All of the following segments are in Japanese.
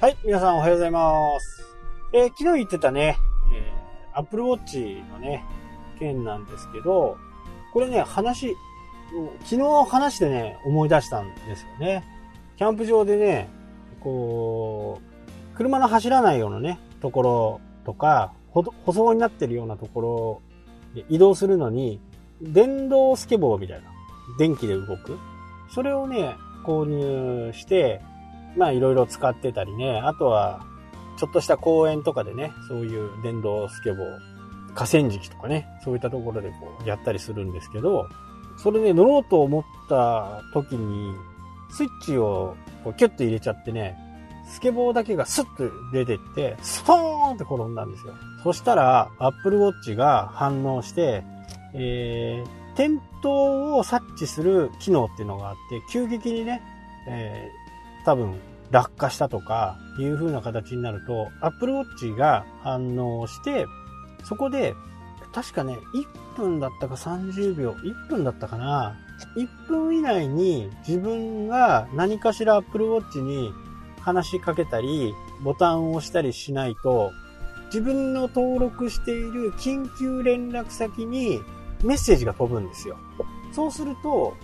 はい、皆さんおはようございます。えー昨日言ってたね、えー、Apple Watch のね、件なんですけど、これね、話、昨日話してね、思い出したんですよね。キャンプ場でね、こう、車の走らないようなね、ところとか、ほど舗装になってるようなところで移動するのに、電動スケボーみたいな、電気で動く。それをね、購入して、まあいろいろ使ってたりね、あとは、ちょっとした公園とかでね、そういう電動スケボー、河川敷とかね、そういったところでこうやったりするんですけど、それね、乗ろうと思った時に、スイッチをこうキュッと入れちゃってね、スケボーだけがスッと出てって、スポーンって転んだんですよ。そしたら、Apple Watch が反応して、えー、転倒を察知する機能っていうのがあって、急激にね、えー多分落下したとかいう風な形になると、Apple Watch が反応して、そこで、確かね、1分だったか30秒、1分だったかな。1分以内に自分が何かしら Apple Watch に話しかけたり、ボタンを押したりしないと、自分の登録している緊急連絡先にメッセージが飛ぶんですよ。そうすると、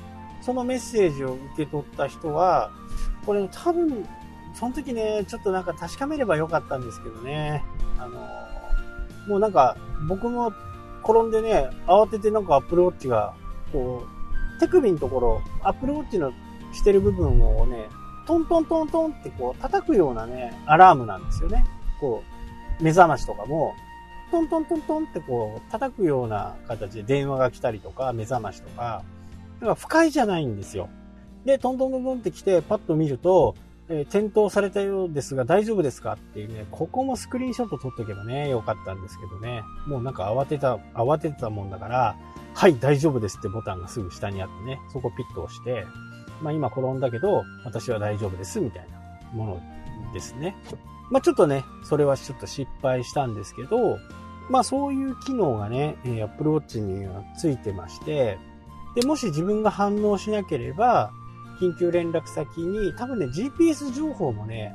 そのメッセージを受け取った人は、これ多分、その時ね、ちょっとなんか確かめればよかったんですけどね。あの、もうなんか、僕も転んでね、慌ててなんか Apple Watch が、こう、手首のところ、Apple Watch のしてる部分をね、トントントントンってこう叩くようなね、アラームなんですよね。こう、目覚ましとかも、トントントントンってこう、叩くような形で電話が来たりとか、目覚ましとか、だから不快じゃないんですよ。で、トントントントンって来て、パッと見ると、えー転倒されたようですが大丈夫ですかっていうね、ここもスクリーンショット撮っとけばね、よかったんですけどね。もうなんか慌てた、慌ててたもんだから、はい、大丈夫ですってボタンがすぐ下にあってね、そこピッと押して、まあ今転んだけど、私は大丈夫ですみたいなものですね。まあちょっとね、それはちょっと失敗したんですけど、まあそういう機能がね、えー Apple Watch にはついてまして、で、もし自分が反応しなければ、緊急連絡先に、多分ね、GPS 情報もね、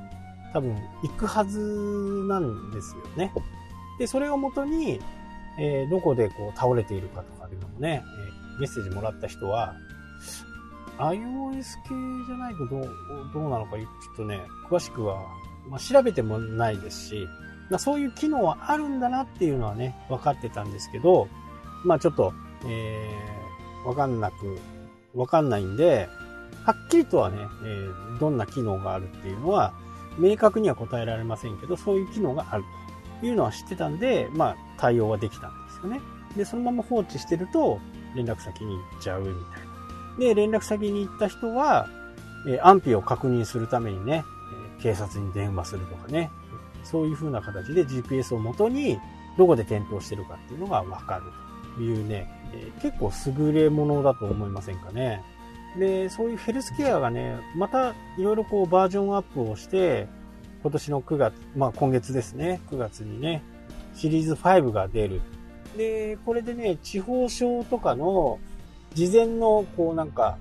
多分行くはずなんですよね。で、それをもとに、えーどこでこう倒れているかとかいうのもね、えーメッセージもらった人は、iOS 系じゃないとどう、どうなのか、ちょっとね、詳しくは、まあ、調べてもないですし、まあ、そういう機能はあるんだなっていうのはね、分かってたんですけど、まあちょっと、えー、わかんなく、わかんないんで、はっきりとはね、えーどんな機能があるっていうのは、明確には答えられませんけど、そういう機能があるというのは知ってたんで、まあ対応はできたんですよね。で、そのまま放置してると、連絡先に行っちゃうみたいな。で、連絡先に行った人は、えー安否を確認するためにね、えー警察に電話するとかね、そういう風な形で GPS をもとに、どこで転倒してるかっていうのがわかるというね、結構優れものだと思いませんかね。で、そういうヘルスケアがね、またいろいろこうバージョンアップをして、今年の9月、まあ今月ですね、9月にね、シリーズ5が出る。で、これでね、地方症とかの事前のこうなんか、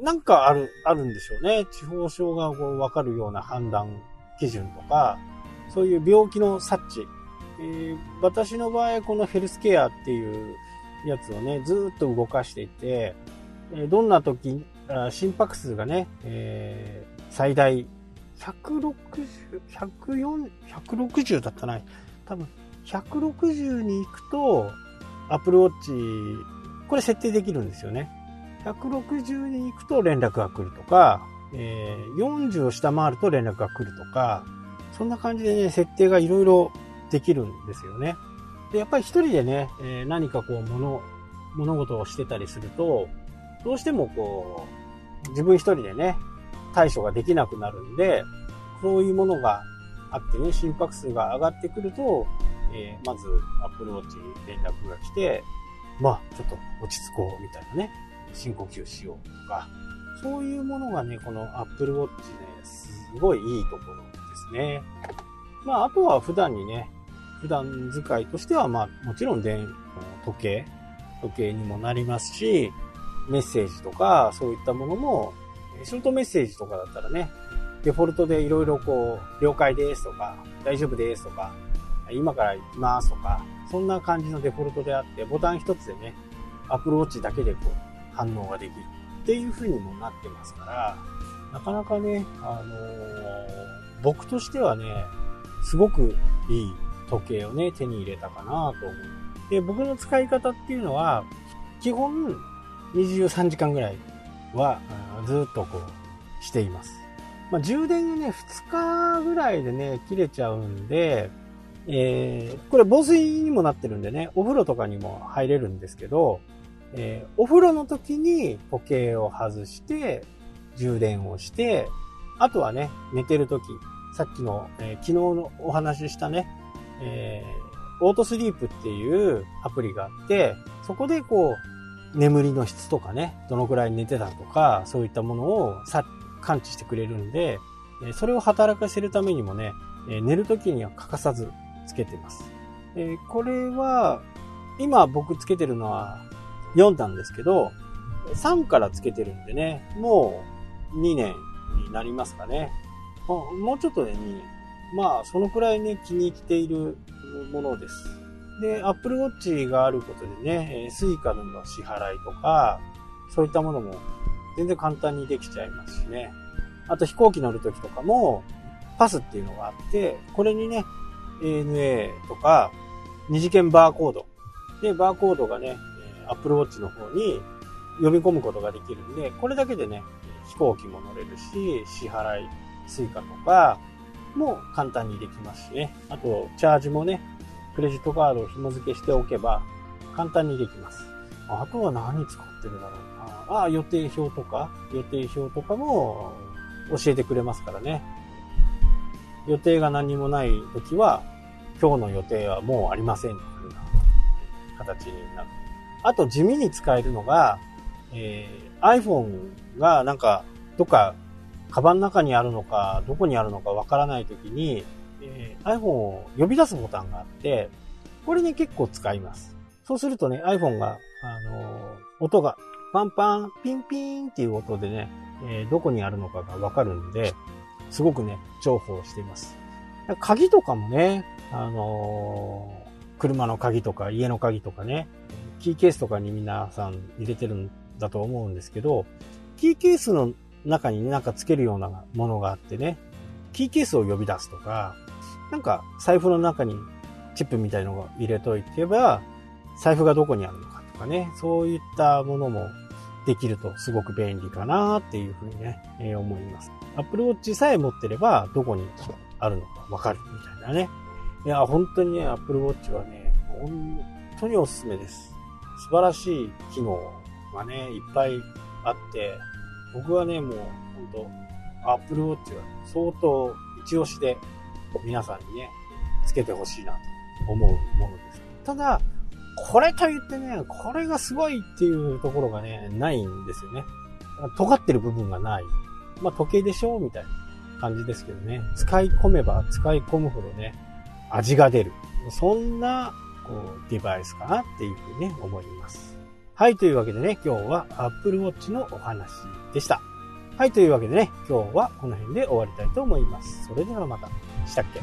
なんかある、あるんでしょうね。地方症がこう分かるような判断基準とか、そういう病気の察知。えー私の場合、このヘルスケアっていうやつをね、ずっと動かしていて、どんな時、心拍数がね、えー最大160、104、160だったな。多分、160に行くと、Apple Watch、これ設定できるんですよね。160に行くと連絡が来るとか、えー40を下回ると連絡が来るとか、そんな感じでね、設定がいろいろできるんですよね。で、やっぱり一人でね、えー何かこう、物、物事をしてたりすると、どうしてもこう、自分一人でね、対処ができなくなるんで、そういうものがあってね、心拍数が上がってくると、えーまず Apple Watch に連絡が来て、まあ、ちょっと落ち着こうみたいなね、深呼吸しようとか、そういうものがね、この Apple Watch ね、すごいいいところですね。まあ、あとは普段にね、普段使いとしては、まあ、もちろん電、時計、時計にもなりますし、メッセージとか、そういったものも、ショートメッセージとかだったらね、デフォルトでいろいろこう、了解ですとか、大丈夫ですとか、今から行きますとか、そんな感じのデフォルトであって、ボタン一つでね、アプローチだけでこう、反応ができるっていう風にもなってますから、なかなかね、あのー、僕としてはね、すごくいい時計をね、手に入れたかなと思う。で、僕の使い方っていうのは、基本23時間ぐらいはずっとこうしています。まあ、充電がね、2日ぐらいでね、切れちゃうんで、えー、これ防水にもなってるんでね、お風呂とかにも入れるんですけど、えー、お風呂の時に時計を外して、充電をして、あとはね、寝てる時、さっきの、えー、昨日のお話ししたね、えー、オートスリープっていうアプリがあって、そこでこう、眠りの質とかね、どのくらい寝てたとか、そういったものを感知してくれるんで、それを働かせるためにもね、寝る時には欠かさずつけてますえ。これは、今僕つけてるのは4なんですけど、3からつけてるんでね、もう2年になりますかね。もうちょっとで2年。まあ、そのくらいね、気に入っているものです。で、Apple Watch があることでね、Suica の支払いとか、そういったものも全然簡単にできちゃいますしね。あと飛行機乗るときとかも、パスっていうのがあって、これにね、ANA とか、二次元バーコード。で、バーコードがね、Apple Watch の方に読み込むことができるんで、これだけでね、飛行機も乗れるし、支払い、Suica とかも簡単にできますしね。あと、チャージもね、クレジットカードを紐付けしておけば、簡単にできます。あとは何使ってるだろうな。ああ、予定表とか、予定表とかも教えてくれますからね。予定が何もない時は、今日の予定はもうありませんという形になる。あと地味に使えるのが、えー、iPhone がなんか、どっか、カバンの中にあるのか、どこにあるのかわからないときに、えー、iPhone を呼び出すボタンがあって、これね結構使います。そうするとね、iPhone が、あのー、音が、パンパン、ピンピンっていう音でね、えー、どこにあるのかがわかるんで、すごくね、重宝しています。鍵とかもね、あのー、車の鍵とか家の鍵とかね、キーケースとかに皆さん入れてるんだと思うんですけど、キーケースの中になんかつけるようなものがあってね、キーケースを呼び出すとか、なんか財布の中にチップみたいのが入れといけば、財布がどこにあるのかとかね、そういったものもできるとすごく便利かなっていうふうにね、えー、思います。Apple Watch さえ持ってればどこにあるのかわかるみたいなね。いや、本当にね、Apple Watch はね、本当におすすめです。素晴らしい機能がね、いっぱいあって、僕はね、もう本当 Apple Watch は相当一押しで皆さんにね、つけてほしいなと思うものです。ただ、これと言ってね、これがすごいっていうところがね、ないんですよね。尖ってる部分がない。まあ、時計でしょみたいな感じですけどね。使い込めば使い込むほどね、味が出る。そんな、こう、デバイスかなっていうふうにね、思います。はい、というわけでね、今日は Apple Watch のお話でした。はい、というわけでね、今日はこの辺で終わりたいと思います。それではまた。したっけ？